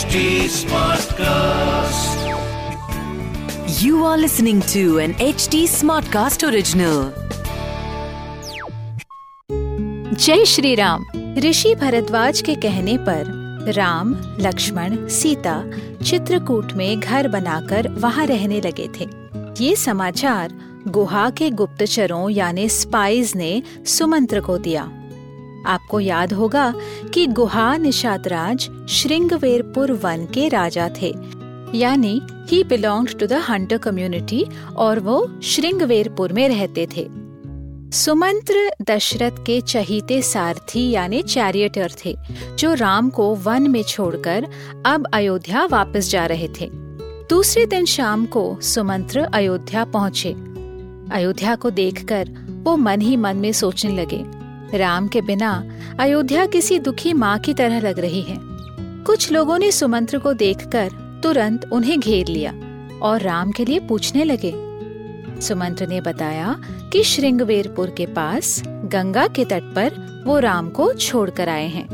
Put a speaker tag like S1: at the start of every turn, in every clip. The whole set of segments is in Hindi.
S1: HD Smartcast.
S2: You are listening to an HD Smartcast original.
S3: जय श्री राम ऋषि भरद्वाज के कहने पर राम, लक्ष्मण, सीता चित्रकूट में घर बनाकर वहाँ रहने लगे थे ये समाचार गुहा के गुप्तचरों यानी स्पाइज ने सुमंत्र को दिया आपको याद होगा कि गुहा निषादराज श्रृंगवेरपुर वन के राजा थे। यानी ही belong to the hunter community और वो श्रृंगवेरपुर में रहते थे। सुमंत्र दशरथ के चहीते सारथी यानी चैरियटर थे, जो राम को वन में छोड़कर अब अयोध्या वापस जा रहे थे। दूसरे दिन शाम को सुमंत्र अयोध्या पहुँचे। अयोध्या को देखकर वो मन ही मन में सोचने लगे राम के बिना अयोध्या किसी दुखी माँ की तरह लग रही है। कुछ लोगों ने सुमंत्र को देखकर तुरंत उन्हें घेर लिया और राम के लिए पूछने लगे। सुमंत्र ने बताया कि श्रृंगवेरपुर के पास गंगा के तट पर वो राम को छोड़कर आए हैं।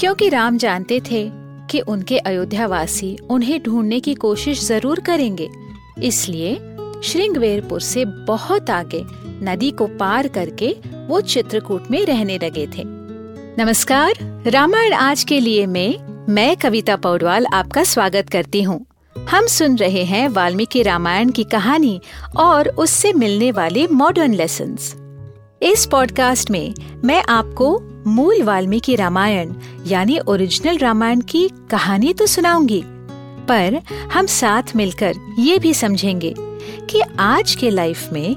S3: क्योंकि राम जानते थे कि उनके अयोध्यावासी उन्हें ढूँढने की कोशिश ज़रूर करेंगे, इसलिए श्रृंगवेरपुर से बहुत आगे नदी को पार करके वो चित्रकूट में रहने लगे थे। नमस्कार, रामायण आज के लिए में मैं कविता पौडवाल आपका स्वागत करती हूँ। हम सुन रहे हैं वाल्मीकि रामायण की कहानी और उससे मिलने वाले मॉडर्न लेसन इस पॉडकास्ट में मैं आपको मूल वाल्मीकि रामायण, यानी ओरिजिनल रामायण की कहानी तो सुनाऊँगी, पर हम साथ मिलकर ये भी समझेंगे कि आज के लाइफ में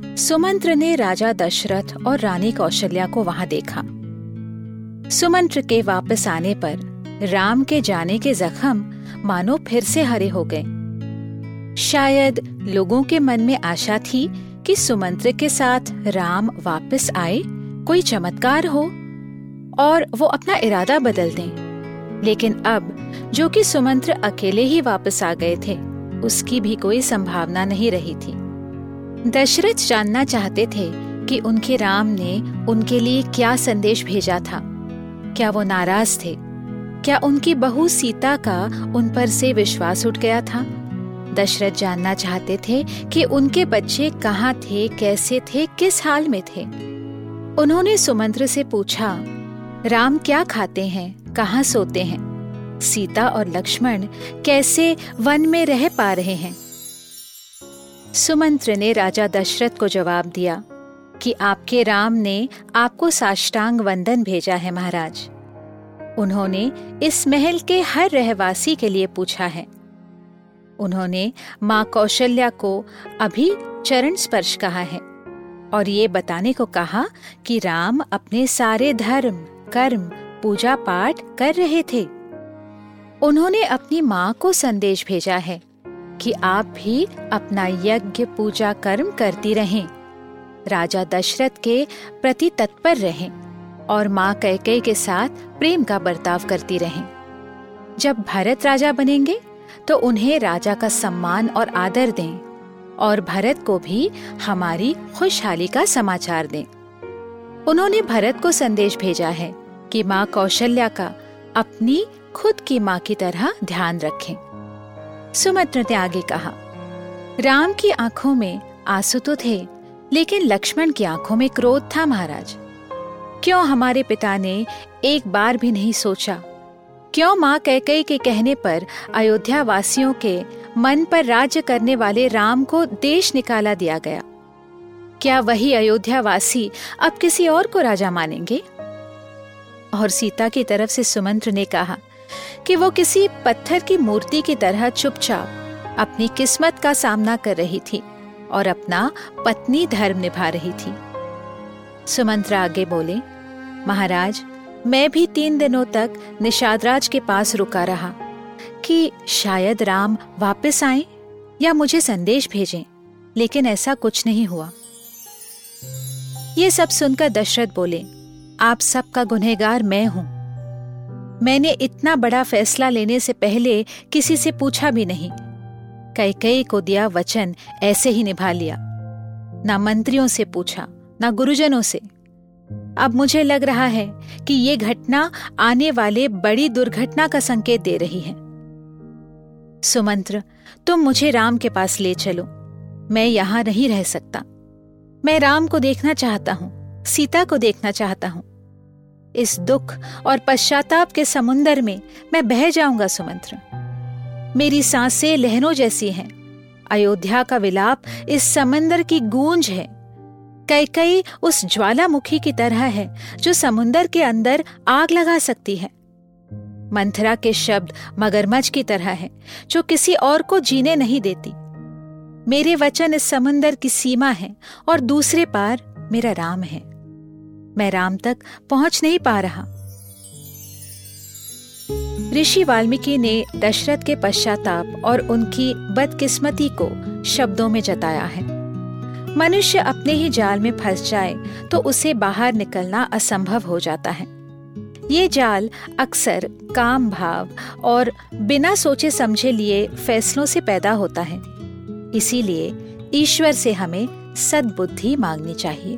S3: सुमंत्र ने राजा दशरथ और रानी कौशल्या को वहाँ देखा। सुमंत्र के वापस आने पर राम के जाने के जख्म मानो फिर से हरे हो गए। शायद लोगों के मन में आशा थी कि सुमंत्र के साथ राम वापस आए, कोई चमत्कार हो और वो अपना इरादा बदल दें। लेकिन अब जो कि सुमंत्र अकेले ही वापस आ गए थे, उसकी भी कोई संभावना नहीं रही थी। दशरथ जानना चाहते थे कि उनके राम ने उनके लिए क्या संदेश भेजा था। क्या वो नाराज़ थे? क्या उनकी बहू सीता का उन पर से विश्वास उठ गया था? दशरथ जानना चाहते थे कि उनके बच्चे कहाँ थे, कैसे थे, किस हाल में थे। उन्होंने सुमंत्र से पूछा, राम क्या खाते हैं? कहाँ सोते हैं? सीता और लक्ष्मण कैसे वन में रह पा रहे हैं? सुमंत्र ने राजा दशरथ को जवाब दिया कि आपके राम ने आपको साष्टांग वंदन भेजा है महाराज। उन्होंने इस महल के हर रहवासी के लिए पूछा है। उन्होंने माँ कौशल्या को अभी चरण स्पर्श कहा है और ये बताने को कहा कि राम अपने सारे धर्म, कर्म, पूजा पाठ कर रहे थे। उन्होंने अपनी माँ को संदेश भेजा है। कि आप भी अपना यज्ञ पूजा कर्म करती रहें। राजा दशरथ के प्रति तत्पर रहें और माँ कैकई के साथ प्रेम का बर्ताव करती रहें। जब भरत राजा बनेंगे तो उन्हें राजा का सम्मान और आदर दें और भरत को भी हमारी खुशहाली का समाचार दें। उन्होंने भरत को संदेश भेजा है कि माँ कौशल्या का अपनी खुद की माँ की तरह ध्यान रखें। सुमत्र ने आगे कहा, राम की आँखों में आँसू तो थे, लेकिन लक्ष्मण की आँखों में क्रोध था महाराज। क्यों हमारे पिता ने एक बार भी नहीं सोचा? क्यों माँ कैकई के कहने पर अयोध्या वासियों के मन पर राज्य करने वाले राम को देश निकाला दिया गया? क्या वही अयोध्या वासी अब किसी और को राजा मानेंगे? और सीता की तरफ़ से सुमंत्र ने कहा कि वो किसी पत्थर की मूर्ति की तरह चुपचाप अपनी किस्मत का सामना कर रही थी और अपना पत्नी धर्म निभा रही थी। सुमंत्र आगे बोले, महाराज, मैं भी तीन दिनों तक निषादराज के पास रुका रहा कि शायद राम वापस आए या मुझे संदेश भेजें, लेकिन ऐसा कुछ नहीं हुआ। ये सब सुनकर दशरथ बोले, आप सबका गुनहगार मैं हूँ। मैंने इतना बड़ा फैसला लेने से पहले किसी से पूछा भी नहीं। कई कई को दिया वचन ऐसे ही निभा लिया। ना मंत्रियों से पूछा, ना गुरुजनों से। अब मुझे लग रहा है कि ये घटना आने वाले बड़ी दुर्घटना का संकेत दे रही है। सुमंत्र, तुम मुझे राम के पास ले चलो। मैं यहाँ नहीं रह सकता। मैं राम को देखना चाहता हूँ, सीता को देखना चाहता हूँ। इस दुख और पश्चाताप के समुन्दर में मैं बह जाऊँगा सुमंत्र। मेरी साँसें लहरों जैसी हैं। अयोध्या का विलाप इस समंदर की गूंज है। कई कई उस ज्वालामुखी की तरह है, जो समुन्दर के अंदर आग लगा सकती है। मंथरा के शब्द मगरमच्छ की तरह है, जो किसी और को जीने नहीं देती। मेरे वचन इस समुन्दर की सीमा है और दूसरे पार मेरा राम है। मैं राम तक पहुँच नहीं पा रहा। ऋषि वाल्मीकि ने दशरथ के पश्चाताप और उनकी बदकिस्मती को शब्दों में जताया है। मनुष्य अपने ही जाल में फंस जाए तो उसे बाहर निकलना असंभव हो जाता है। ये जाल अक्सर काम भाव और बिना सोचे समझे लिए फैसलों से पैदा होता है। इसीलिए ईश्वर से हमें सद्बुद्धि मांगनी चाहिए।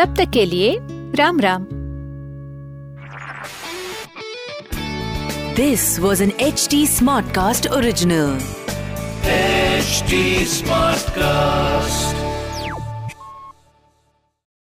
S3: तब तक के लिए Ram Ram.
S2: This was an H T smart cast original
S4: HD smart cast